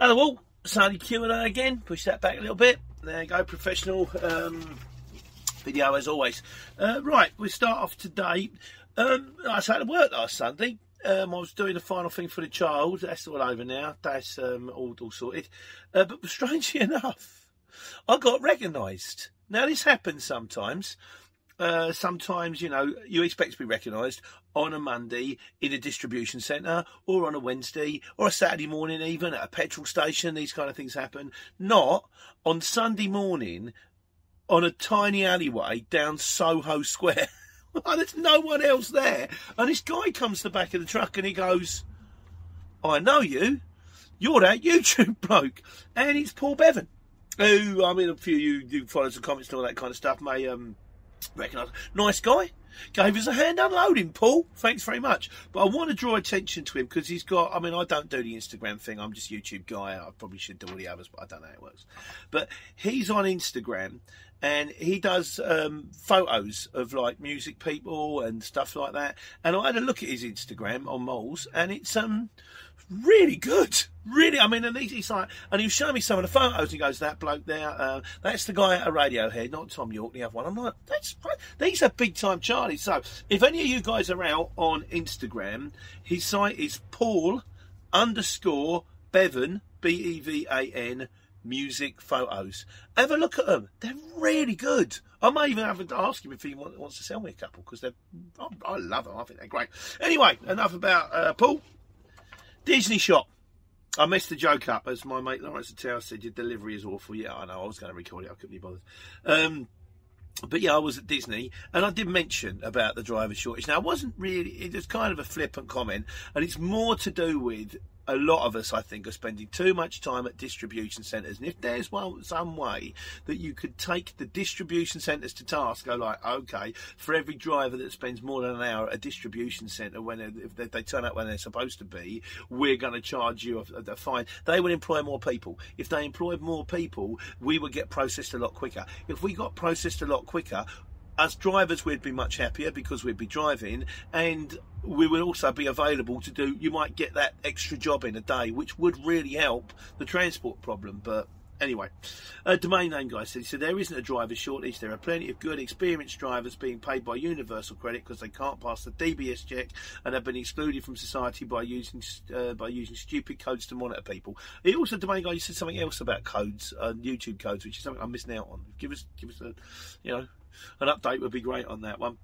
Hello all, Sunny Q&A again. Push that back a little bit. There you go, professional um, video as always. Uh, right, we start off today. Um, I at work last Sunday. Um, I was doing the final thing for the child. That's all over now. That's um, all, all sorted. Uh, but strangely enough, I got recognised. Now this happens sometimes. Uh, sometimes, you know, you expect to be recognised on a Monday in a distribution centre or on a Wednesday or a Saturday morning, even at a petrol station. These kind of things happen. Not on Sunday morning on a tiny alleyway down Soho Square. There's no one else there. And this guy comes to the back of the truck and he goes, I know you. You're that YouTube bloke. And it's Paul Bevan. Who, I mean, a few of you who follow some comments and all that kind of stuff may um, recognise. Nice guy. Gave us a hand unloading, Paul. Thanks very much. But I want to draw attention to him because he's got. I mean, I don't do the Instagram thing. I'm just YouTube guy. I probably should do all the others, but I don't know how it works. But he's on Instagram and he does um, photos of like music people and stuff like that. And I had a look at his Instagram on Moles, and it's um really good. Really, I mean, and he's, like, and he was showing me some of the photos. He goes, "That bloke there, uh, that's the guy at a Radiohead, not Thom Yorke, the other one." I'm like, "That's these are big time Charlie." So, if any of you guys are out on Instagram, his site is Paul underscore Bevan B E V A N music photos. Have a look at them; they're really good. I may even have to ask him if he wants to sell me a couple because they're. I love them. I think they're great. Anyway, enough about uh, Paul. Disney shop. I messed the joke up, as my mate Lawrence Tower said. Your delivery is awful. Yeah, I know. I was going to record it. I couldn't be bothered. Um, but yeah, I was at Disney, and I did mention about the driver shortage. Now, it wasn't really. It was kind of a flippant comment, and it's more to do with a lot of us, I think, are spending too much time at distribution centres. And if there's one, some way that you could take the distribution centres to task, go like, okay, for every driver that spends more than an hour at a distribution centre when if they, they, turn up when they're supposed to be, we're going to charge you a, a, fine. They would employ more people. If they employed more people, we would get processed a lot quicker. If we got processed a lot quicker, as drivers, we'd be much happier because we'd be driving, and we would also be available to do. You might get that extra job in a day, which would really help the transport problem. But anyway, uh, domain name guy said, so there isn't a driver shortage. There are plenty of good, experienced drivers being paid by Universal Credit because they can't pass the DBS check and have been excluded from society by using uh, by using stupid codes to monitor people. He also, domain guy, said something else about codes, uh, YouTube codes, which is something I'm missing out on. Give us, give us a, you know, an update would be great on that one.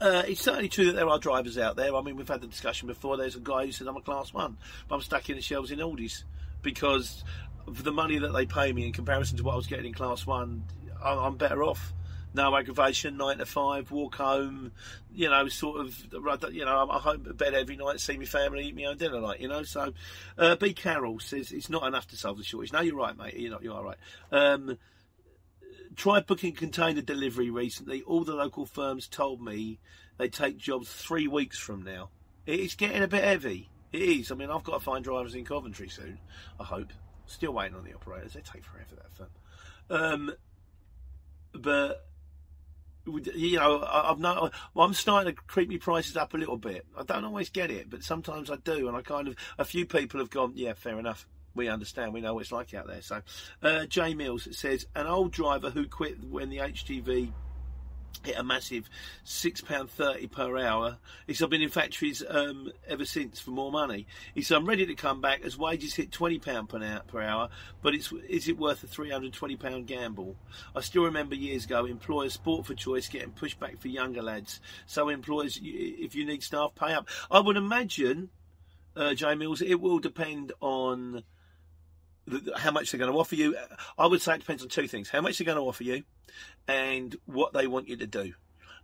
Uh, it's certainly true that there are drivers out there. I mean, we've had the discussion before. There's a guy who said, I'm a class one, but I'm stuck in the shelves in Aldi's because for the money that they pay me in comparison to what I was getting in class one, I'm better off. No aggravation, nine to five, walk home, you know, sort of, you know, I'm home to bed every night, see my family, eat my own dinner, like, you know. So, uh, B. Carroll says it's not enough to solve the shortage. No, you're right, mate. You're not, you are right. Um, tried booking container delivery recently. All the local firms told me they take jobs three weeks from now. It's getting a bit heavy. It is. I mean, I've got to find drivers in Coventry soon. I hope. Still waiting on the operators. They take forever that firm. Um, but you know, I've not. I'm starting to creep my prices up a little bit. I don't always get it, but sometimes I do, and I kind of. A few people have gone, yeah, fair enough. We understand. We know what it's like out there. So, uh, Jay Mills says an old driver who quit when the HGV hit a massive six pound thirty per hour. He said, "I've been in factories um, ever since for more money." He said, "I'm ready to come back as wages hit twenty pound per hour, but it's is it worth a three hundred twenty pound gamble?" I still remember years ago, employers sport for choice getting pushed back for younger lads. So employers, if you need staff, pay up. I would imagine, uh, Jay Mills, it will depend on how much they're going to offer you. I would say it depends on two things: how much they're going to offer you, and what they want you to do.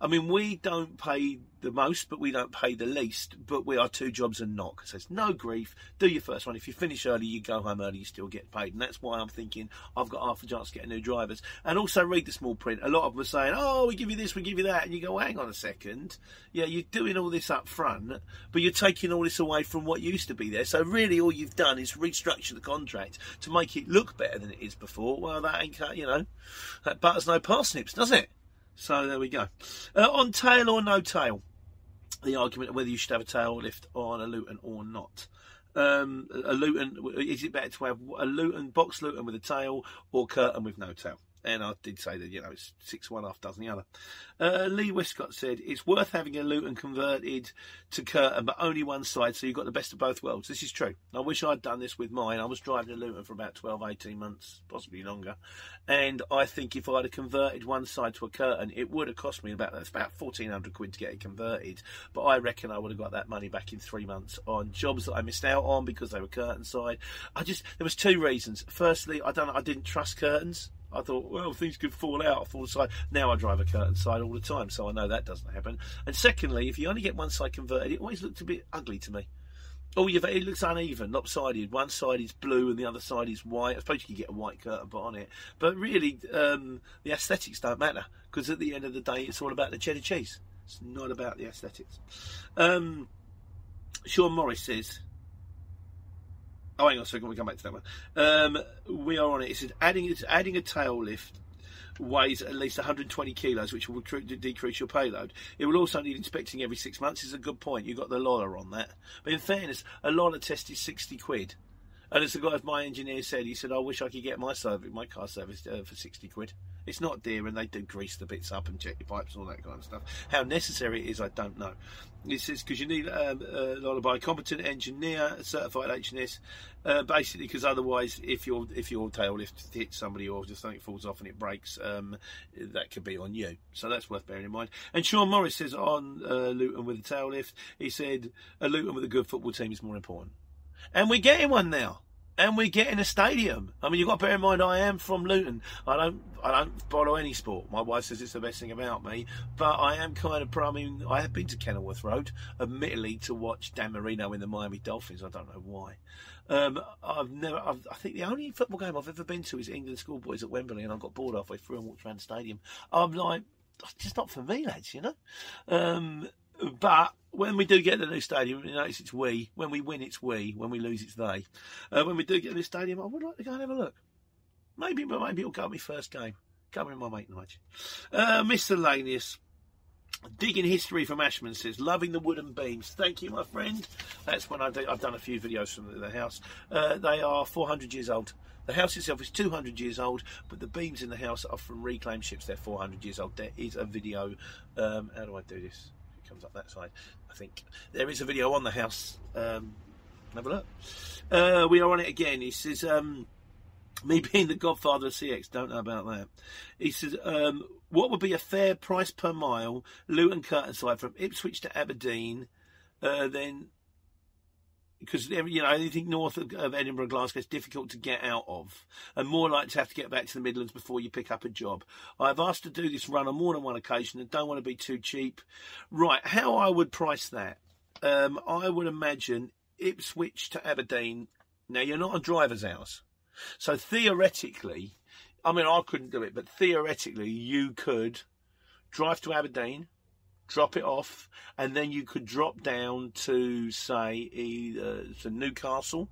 I mean, we don't pay the most, but we don't pay the least. But we are two jobs and knock. So it's no grief. Do your first one. If you finish early, you go home early, you still get paid. And that's why I'm thinking I've got half a chance to get new drivers. And also read the small print. A lot of them are saying, oh, we give you this, we give you that. And you go, hang on a second. Yeah, you're doing all this up front, but you're taking all this away from what used to be there. So really all you've done is restructure the contract to make it look better than it is before. Well, that ain't, you know, that butters no parsnips, does it? So there we go. Uh, on tail or no tail, the argument of whether you should have a tail lift on a Luton or not. Um, a Luton, is it better to have a Luton box Luton with a tail or curtain with no tail? And I did say that, you know, it's six one half dozen the other. Uh, Lee Westcott said, it's worth having a Luton converted to curtain, but only one side, so you've got the best of both worlds. This is true. I wish I'd done this with mine. I was driving a Luton for about 12, 18 months, possibly longer. And I think if I'd have converted one side to a curtain, it would have cost me about, that's about 1400 quid to get it converted. But I reckon I would have got that money back in three months on jobs that I missed out on because they were curtain side. I just, there was two reasons. Firstly, I don't I didn't trust curtains. I thought, well, things could fall out, fall aside. Now I drive a curtain side all the time, so I know that doesn't happen. And secondly, if you only get one side converted, it always looks a bit ugly to me. Oh, yeah, it looks uneven, lopsided. One side is blue and the other side is white. I suppose you could get a white curtain put on it, but really, um, the aesthetics don't matter because at the end of the day, it's all about the cheddar cheese. It's not about the aesthetics. Um, Sean Morris says Oh, hang on a second. We come back to that one. Um, we are on it. It says adding adding a tail lift weighs at least 120 kilos, which will decrease your payload. It will also need inspecting every six months. Is a good point. You've got the LOLER on that. But in fairness, a LOLER test is 60 quid. And as the guy, my engineer said, he said, "I wish I could get my service, my car service uh, for 60 quid." It's not dear, and they do grease the bits up and check your pipes and all that kind of stuff. How necessary it is, I don't know. It says because you need um, uh, a competent engineer, a certified HNS, uh, basically because otherwise, if your if your tail lift hits somebody or just something falls off and it breaks, um, that could be on you. So that's worth bearing in mind. And Sean Morris says on uh, Luton with a tail lift, he said a Luton with a good football team is more important, and we're getting one now and we're getting a stadium. I mean, you've got to bear in mind, I am from Luton. I don't, I don't follow any sport. My wife says it's the best thing about me, but I am kind of. I mean, I have been to Kenilworth Road, admittedly, to watch Dan Marino in the Miami Dolphins. I don't know why. Um, I've never. I've, i think the only football game I've ever been to is England schoolboys at Wembley, and I got bored halfway through and walked around the stadium. I'm like, it's just not for me, lads. You know. Um, but when we do get the new stadium, you notice it's we. When we win, it's we. When we lose, it's they. Uh, when we do get the new stadium, I would like to go and have a look. Maybe, but maybe it'll go my first game. With my mate Nigel. Uh, miscellaneous. Digging history from Ashman says, loving the wooden beams. Thank you, my friend. That's when I do, I've done a few videos from the, the house. Uh, they are 400 years old. The house itself is 200 years old, but the beams in the house are from reclaimed ships. They're 400 years old. There is a video. Um, how do I do this? Comes up that side. I think there is a video on the house. Um, have a look. Uh, we are on it again. He says, um, me being the godfather of CX, don't know about that. He says, um, what would be a fair price per mile, Luton Curtainside from Ipswich to Aberdeen, uh, then because you know anything north of, Edinburgh, Glasgow is difficult to get out of, and more likely to have to get back to the Midlands before you pick up a job. I've asked to do this run on more than one occasion and don't want to be too cheap. Right, how I would price that? Um, I would imagine Ipswich to Aberdeen. Now you're not a driver's house, so theoretically, I mean I couldn't do it, but theoretically you could drive to Aberdeen drop it off, and then you could drop down to say either to Newcastle,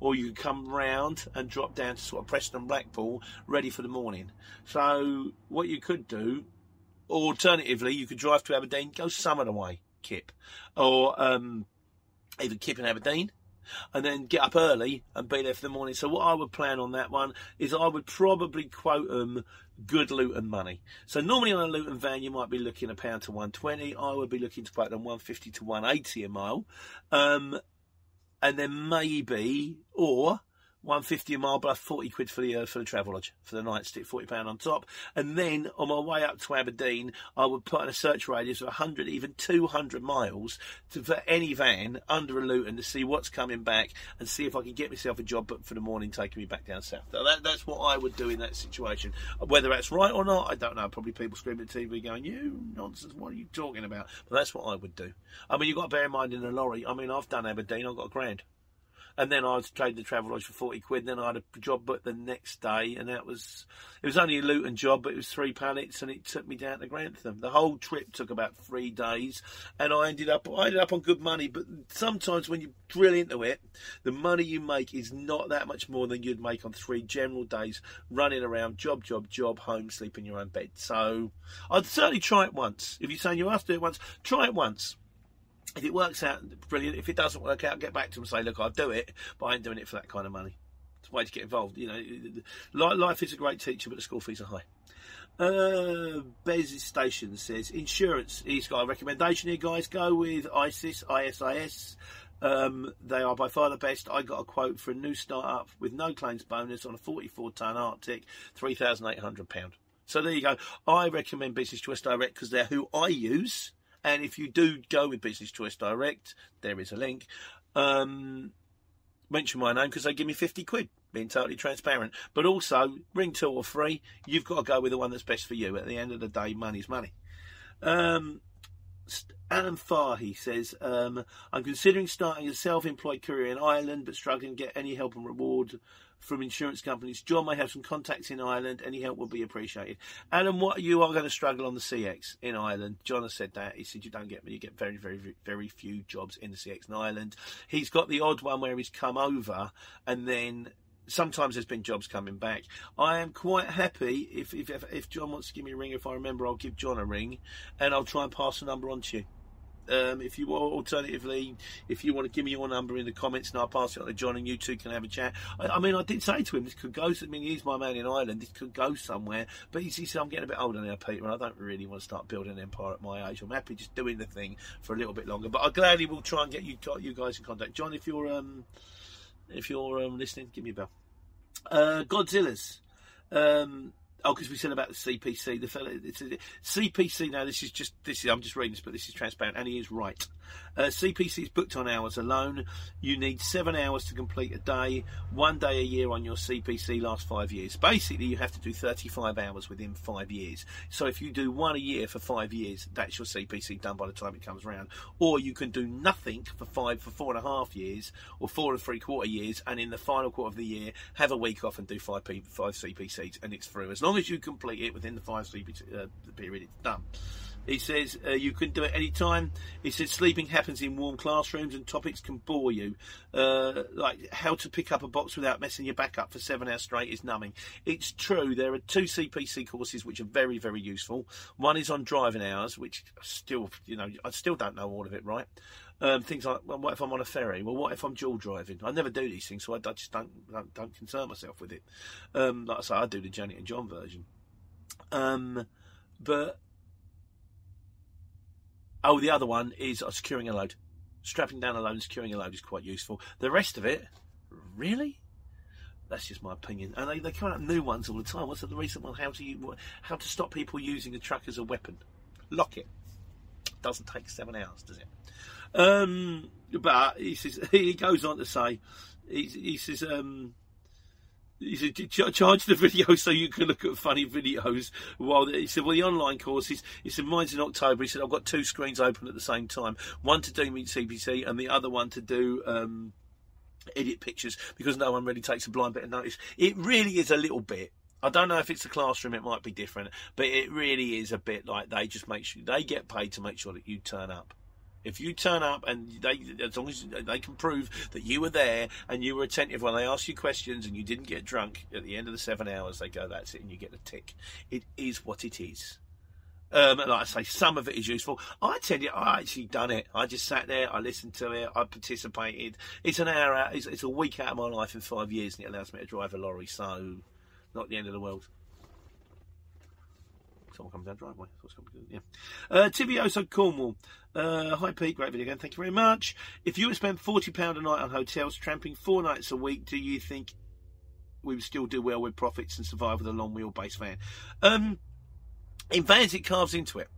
or you could come round and drop down to sort of Preston and Blackpool, ready for the morning. So what you could do, alternatively, you could drive to Aberdeen, go some of the way, Kip, or um, either Kip and Aberdeen and then get up early and be there for the morning. So what I would plan on that one is I would probably quote them good Luton money. So normally on a Luton van you might be looking a pound to 120. I would be looking to quote them 150 to 180 a mile. Um, and then maybe, or 150 a mile but plus 40 quid for the uh, for the Travelodge for the night stick 40 pound on top. And then on my way up to Aberdeen I would put in a search radius of 100 even 200 miles to, for any van under a Luton to see what's coming back and see if I can get myself a job for the morning taking me back down south. So that, that's what I would do in that situation. Whether that's right or not I don't know. Probably people screaming at TV going you nonsense what are you talking about? But that's what I would do. I mean you've got to bear in mind in a lorry I mean I've done Aberdeen I've got a grand and then I was trading the Travelodge for forty quid. Then I had a job booked the next day, and that was it was only a Luton job, but it was three pallets, and it took me down to Grantham. The whole trip took about three days, and I ended up I ended up on good money. But sometimes when you drill into it, the money you make is not that much more than you'd make on three general days running around, job, job, job, home, sleep in your own bed. So I'd certainly try it once. If you're saying you to do it once, try it once if it works out, brilliant. If it doesn't work out, get back to them and say, look, I'll do it, but I ain't doing it for that kind of money. It's a way to get involved. You know, life is a great teacher, but the school fees are high. Uh, Bez Station says insurance. He's got a recommendation here, guys. Go with ISIS, ISIS. Um, they are by far the best. I got a quote for a new startup with no claims bonus on a 44 ton artic, £3,800. So there you go. I recommend Business Choice Direct because they're who I use. And if you do go with Business Choice Direct, there is a link. Um, mention my name because they give me 50 quid, being totally transparent. But also, ring two or three, you've got to go with the one that's best for you. At the end of the day, money's money. Um, Alan Farr, says, um, I'm considering starting a self employed career in Ireland, but struggling to get any help and reward from insurance companies. John may have some contacts in Ireland. Any help would be appreciated. Alan, what you are going to struggle on the CX in Ireland. John has said that. He said you don't get you get very very very few jobs in the CX in Ireland. He's got the odd one where he's come over and then sometimes there's been jobs coming back. I am quite happy if, if if John wants to give me a ring. If I remember, I'll give John a ring, and I'll try and pass the number on to you. Um, if you alternatively, if you want to give me your number in the comments and I'll pass it on to John and you two can have a chat. I, I mean, I did say to him this could go. I mean, he's my man in Ireland. This could go somewhere. But he, said, I'm getting a bit older now, Peter, and I don't really want to start building an empire at my age. I'm happy just doing the thing for a little bit longer. But I gladly will try and get you you guys in contact. John, if you're um, if you're um, listening, give me a bell. Uh, Godzilla's. Um, Oh, because we said about the CPC. The fellow, CPC. Now, this is just this is. I'm just reading this, but this is transparent, and he is right. Uh, CPC is booked on hours alone. You need seven hours to complete a day. One day a year on your CPC last five years. Basically, you have to do 35 hours within five years. So if you do one a year for five years, that's your CPC done by the time it comes around. Or you can do nothing for five for four and a half years, or four and three quarter years, and in the final quarter of the year have a week off and do five P, five CPCs, and it's through. As long as you complete it within the five CPC uh, period, it's done. He says uh, you can do it any time. He says sleeping happens in warm classrooms and topics can bore you. Uh, like how to pick up a box without messing your back up for seven hours straight is numbing. It's true. There are two CPC courses which are very, very useful. One is on driving hours, which still, you know, I still don't know all of it right. Um, things like, well, what if I'm on a ferry? Well, what if I'm dual driving? I never do these things, so I, I just don't, don't, don't concern myself with it. Um, like I say, I do the Janet and John version. Um, but Oh, the other one is securing a load. Strapping down a load and securing a load is quite useful. The rest of it, really? That's just my opinion. And they, they come out new ones all the time. What's the recent one? How to how to stop people using a truck as a weapon? Lock it. Doesn't take seven hours, does it? Um, but he says he goes on to say he, he says um, he said, charge the video so you can look at funny videos. While he said, well, the online courses. He said, mine's in October. He said, I've got two screens open at the same time. One to do meet CPC and the other one to do um, edit pictures because no one really takes a blind bit of notice. It really is a little bit. I don't know if it's a classroom; it might be different, but it really is a bit like they just make sure they get paid to make sure that you turn up. If you turn up and they, as long as they can prove that you were there and you were attentive when they asked you questions and you didn't get drunk at the end of the seven hours, they go, "That's it," and you get a tick. It is what it is. Um, like I say, some of it is useful. I tell you, I actually done it. I just sat there, I listened to it, I participated. It's an hour out, it's, it's a week out of my life in five years, and it allows me to drive a lorry, so not the end of the world. Someone comes down driveway. Yeah. Uh, Tivioso Cornwall. Uh, hi Pete, great video again. Thank you very much. If you would spend forty pound a night on hotels, tramping four nights a week, do you think we would still do well with profits and survive with a long wheelbase van? Um, in vans, it carves into it.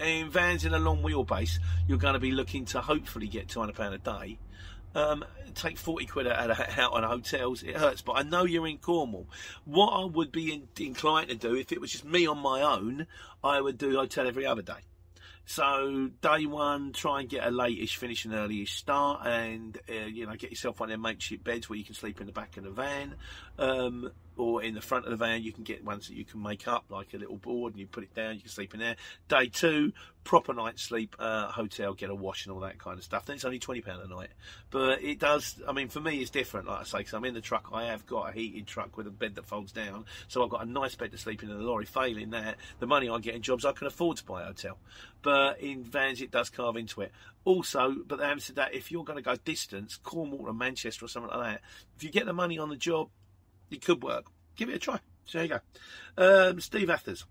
In vans in a long wheelbase, you're going to be looking to hopefully get two hundred pound a day. Um, take 40 quid out, out on hotels, it hurts. But I know you're in Cornwall. What I would be in, inclined to do, if it was just me on my own, I would do hotel every other day. So day one, try and get a late-ish finish and early-ish start, and uh, you know get yourself one of them makeshift beds where you can sleep in the back of the van. Um, or in the front of the van, you can get ones that you can make up, like a little board, and you put it down. You can sleep in there. Day two, proper night's sleep, uh, hotel, get a wash and all that kind of stuff. Then it's only twenty pound a night, but it does. I mean, for me, it's different. Like I say, because I'm in the truck, I have got a heated truck with a bed that folds down, so I've got a nice bed to sleep in in the lorry. Failing that, the money I get in jobs, I can afford to buy a hotel. But in vans, it does carve into it. Also, but have said that if you're going to go distance, Cornwall or Manchester or something like that, if you get the money on the job, it could work. Give it a try. So there you go. Um, Steve Athers.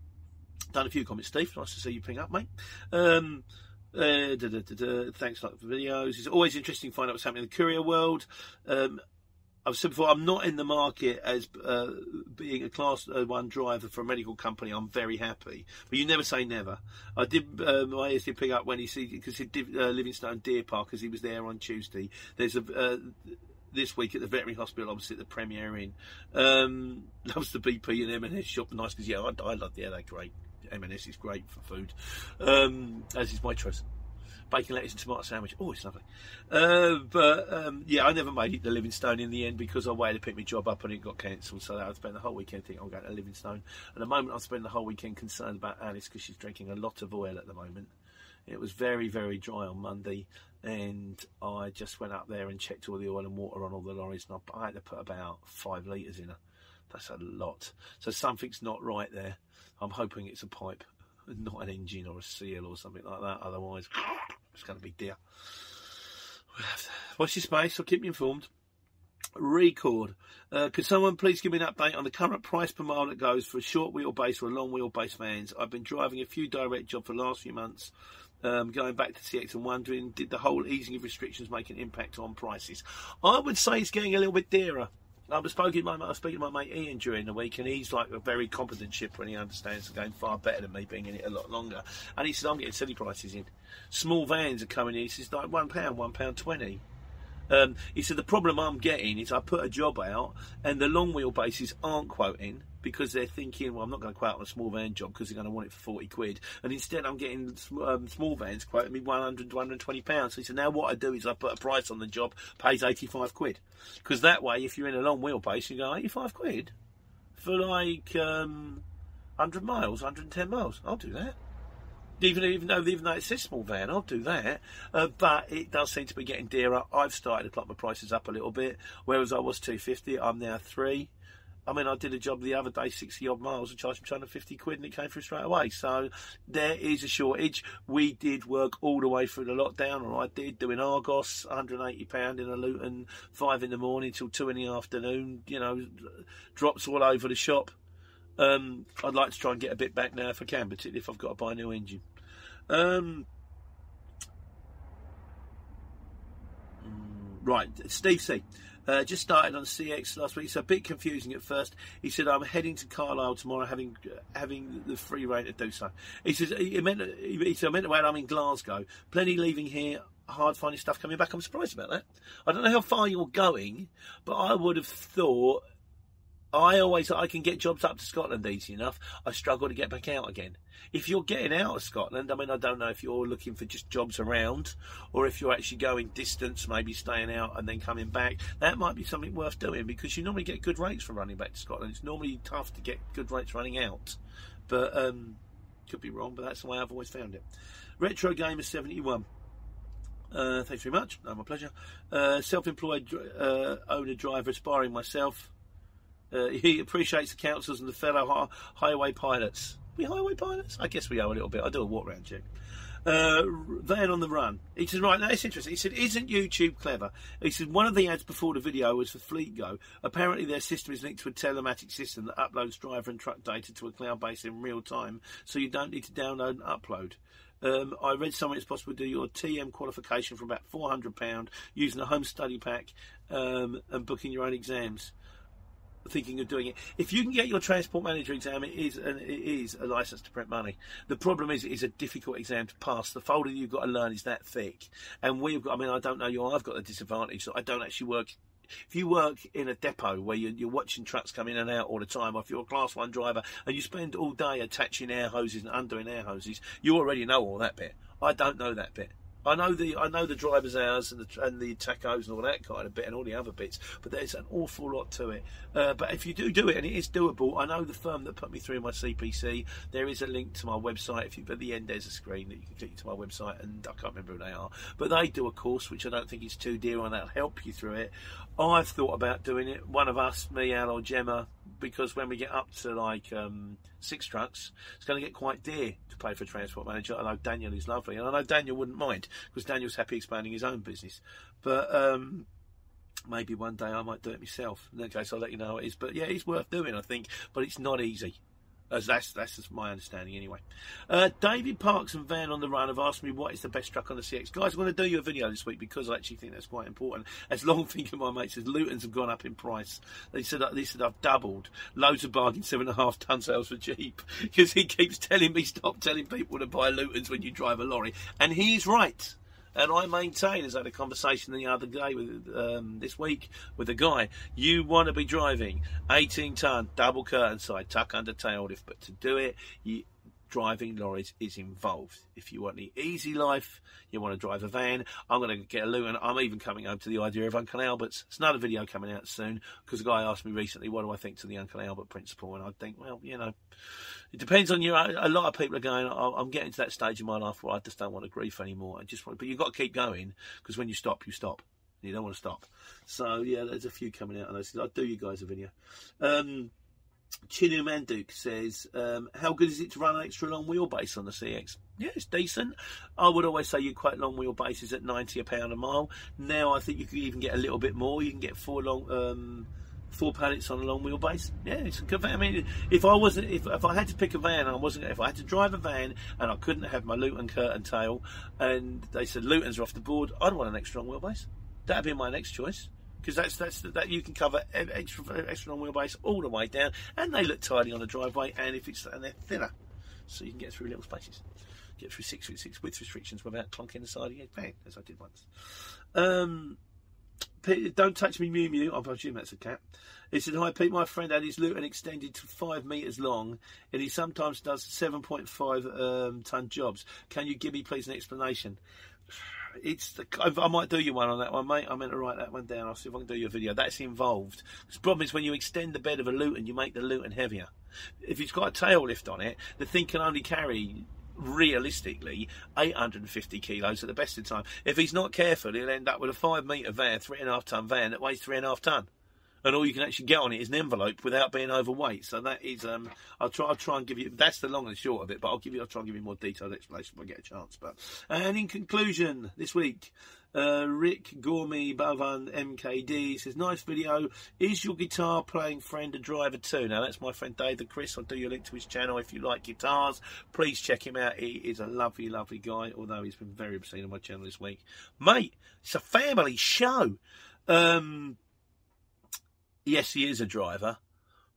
Done a few comments, Steve. Nice to see you ping up, mate. Um, uh, da, da, da, Thanks a lot for videos. It's always interesting to find out what's happening in the courier world. Um, I've said before, I'm not in the market as uh, being a class uh, one driver for a medical company. I'm very happy, but you never say never. I did uh, my ASD pick up when he see because he did uh, Livingston Deer Park because he was there on Tuesday. There's a uh, this week at the veterinary hospital, obviously at the Premier Inn. Um, loves the BP and M&S shop. Nice because yeah, I, I love yeah, they're great. M&S is great for food, um, as is my choice. Bacon, lettuce, and tomato sandwich. Oh, it's lovely. Uh, but um, yeah, I never made it to Livingston in the end because I waited to pick my job up and it got cancelled. So I spent the whole weekend thinking I'm going to Livingston. At the moment, I'm spending the whole weekend concerned about Alice because she's drinking a lot of oil at the moment. It was very, very dry on Monday, and I just went up there and checked all the oil and water on all the lorries, and I had to put about five litres in her. That's a lot. So something's not right there. I'm hoping it's a pipe, not an engine or a seal or something like that. Otherwise, it's going to be dear. Watch your space. I'll keep you informed. Record. Uh, could someone please give me an update on the current price per mile that goes for a short wheelbase or a long wheelbase vans? I've been driving a few direct jobs for the last few months um, going back to CX and wondering, did the whole easing of restrictions make an impact on prices? I would say it's getting a little bit dearer. I was speaking to, my, I was speaking to my mate Ian during the week, and he's like a very competent shipper, and he understands the game far better than me, being in it a lot longer. And he said, "I'm getting silly prices in. Small vans are coming in. He says like one pound, one pound twenty. Um, he said the problem I'm getting is I put a job out, and the long wheelbases aren't quoting because they're thinking, well, I'm not going to quote on a small van job because they're going to want it for 40 quid. And instead, I'm getting um, small vans quoting me 100 to 120 pounds. So he said, now what I do is I put a price on the job, pays 85 quid. Because that way, if you're in a long wheelbase, you go, 85 quid for like um, 100 miles, 110 miles. I'll do that. Even, even though even though it's a small van, I'll do that. Uh, but it does seem to be getting dearer. I've started to clock my prices up a little bit. Whereas I was two fifty, I'm now three. I mean, I did a job the other day, 60 odd miles, and charged me 250 quid, and it came through straight away. So there is a shortage. We did work all the way through the lockdown, or I did, doing Argos, £180 in a Luton, 5 in the morning till 2 in the afternoon, you know, drops all over the shop. Um, I'd like to try and get a bit back now if I can, particularly if I've got to buy a new engine. Um, right, Steve C. Uh, just started on CX last week. so a bit confusing at first. He said, "I'm heading to Carlisle tomorrow, having having the free reign to do so." He says, "He meant he said I meant wait. I'm in Glasgow. Plenty leaving here. Hard finding stuff coming back. I'm surprised about that. I don't know how far you're going, but I would have thought." I always I can get jobs up to Scotland easy enough. I struggle to get back out again. If you're getting out of Scotland, I mean, I don't know if you're looking for just jobs around, or if you're actually going distance, maybe staying out and then coming back. That might be something worth doing because you normally get good rates for running back to Scotland. It's normally tough to get good rates running out, but um, could be wrong. But that's the way I've always found it. Retro Gamer seventy one. Uh, thanks very much. No, my pleasure. Uh, self-employed uh, owner driver, aspiring myself. Uh, he appreciates the councils and the fellow hi- highway pilots. We highway pilots? I guess we are a little bit. I do a walk around check. Uh, van on the run. He said, right, now it's interesting. He said, isn't YouTube clever? He said, one of the ads before the video was for FleetGo. Apparently, their system is linked to a telematic system that uploads driver and truck data to a cloud base in real time, so you don't need to download and upload. Um, I read somewhere it's possible to do your TM qualification for about £400 using a home study pack um, and booking your own exams thinking of doing it. If you can get your transport manager exam, it is an, it is a license to print money. The problem is it is a difficult exam to pass. The folder you've got to learn is that thick, and we've got. I mean, I don't know you. I've got the disadvantage that I don't actually work. If you work in a depot where you're, you're watching trucks come in and out all the time, if you're a class one driver and you spend all day attaching air hoses and undoing air hoses, you already know all that bit. I don't know that bit. I know the I know the driver's hours and the and the tachos and all that kind of bit and all the other bits, but there's an awful lot to it. Uh, but if you do do it and it is doable, I know the firm that put me through my CPC. There is a link to my website. If you at the end there's a screen that you can click to my website, and I can't remember who they are, but they do a course which I don't think is too dear, and that'll help you through it. I've thought about doing it. One of us, me, Al, or Gemma, because when we get up to like um, six trucks, it's going to get quite dear to pay for transport manager. I know Daniel is lovely, and I know Daniel wouldn't mind because Daniel's happy expanding his own business. But um, maybe one day I might do it myself. In that case, I'll let you know how it is. But yeah, it's worth doing, I think. But it's not easy. As that's that's just my understanding anyway. Uh, David Parks and Van on the Run have asked me what is the best truck on the CX. Guys, I'm going to do you a video this week because I actually think that's quite important. As long thinking my mates says, Lutons have gone up in price. They said they said I've doubled. Loads of bargain seven and a half ton sales for Jeep because he keeps telling me stop telling people to buy Lutons when you drive a lorry, and he's right. And I maintain, as I had a conversation the other day with um, this week with a guy, you want to be driving 18 ton double curtain side tuck under tail lift, but to do it, you, driving lorries is involved. If you want the easy life, you want to drive a van, I'm going to get a Luton. I'm even coming home to the idea of Uncle Albert's. It's another video coming out soon because a guy asked me recently, what do I think to the Uncle Albert principle? And I think, well, you know, it depends on you. A lot of people are going, I'm getting to that stage in my life where I just don't want to grief anymore. I just want, but you've got to keep going because when you stop, you stop. You don't want to stop. So, yeah, there's a few coming out, and I said, I'll do you guys a video. Um, Chinu Manduk says, um, How good is it to run an extra long wheelbase on the CX? Yeah, it's decent. I would always say you quite long wheelbases at 90 a pound a mile. Now I think you can even get a little bit more. You can get four long. Um, four pallets on a long wheelbase. Yeah, it's a good. I mean, if I wasn't, if, if I had to pick a van, I wasn't. If I had to drive a van and I couldn't have my Luton curtain tail, and they said Lutons are off the board, I'd want an extra long wheelbase. That'd be my next choice because that's that's that you can cover extra extra long wheelbase all the way down, and they look tidy on the driveway, and if it's and they're thinner, so you can get through little spaces, get through six with six width restrictions without clunking the side of your van, as I did once. Um, don't touch me, Mew Mew. I presume that's a cat. He said, Hi, Pete. My friend had his Luton extended to five metres long, and he sometimes does 7.5 um, ton jobs. Can you give me, please, an explanation? It's the, I might do you one on that one, mate. I meant to write that one down. I'll see if I can do you a video. That's involved. The problem is when you extend the bed of a Luton, you make the Luton heavier. If it's got a tail lift on it, the thing can only carry realistically 850 kilos at the best of time. If he's not careful, he'll end up with a five metre van, three and a half ton van that weighs three and a half ton. And all you can actually get on it is an envelope without being overweight. So that is, um, I'll try, I'll try and give you. That's the long and short of it. But I'll give you, I'll try and give you more detailed explanation when I get a chance. But and in conclusion, this week, uh, Rick Gourmet Bavan MKD says, Nice video. Is your guitar playing friend a driver too? Now, that's my friend David Chris. I'll do you a link to his channel if you like guitars. Please check him out. He is a lovely, lovely guy, although he's been very obscene on my channel this week. Mate, it's a family show. Um, yes, he is a driver,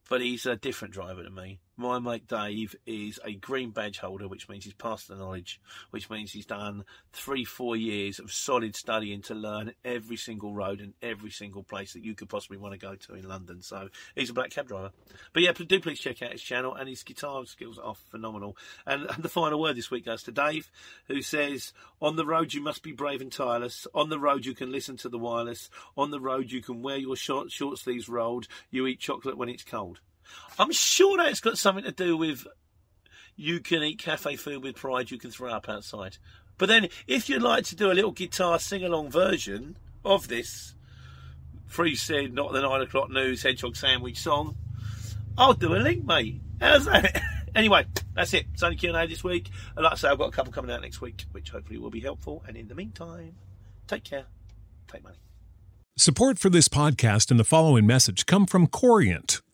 but he's a different driver to me. My mate Dave is a green badge holder, which means he's passed the knowledge, which means he's done three, four years of solid studying to learn every single road and every single place that you could possibly want to go to in London. So he's a black cab driver. But yeah, do please check out his channel and his guitar skills are phenomenal. And, the final word this week goes to Dave, who says, On the road you must be brave and tireless. On the road you can listen to the wireless. On the road you can wear your short, short sleeves rolled. You eat chocolate when it's cold. I'm sure that's got something to do with you can eat cafe food with pride, you can throw up outside. But then, if you'd like to do a little guitar sing along version of this free said, not the nine o'clock news hedgehog sandwich song, I'll do a link, mate. How's that? anyway, that's it. It's only Q&A this week. And like I say, I've got a couple coming out next week, which hopefully will be helpful. And in the meantime, take care. Take money. Support for this podcast and the following message come from Corient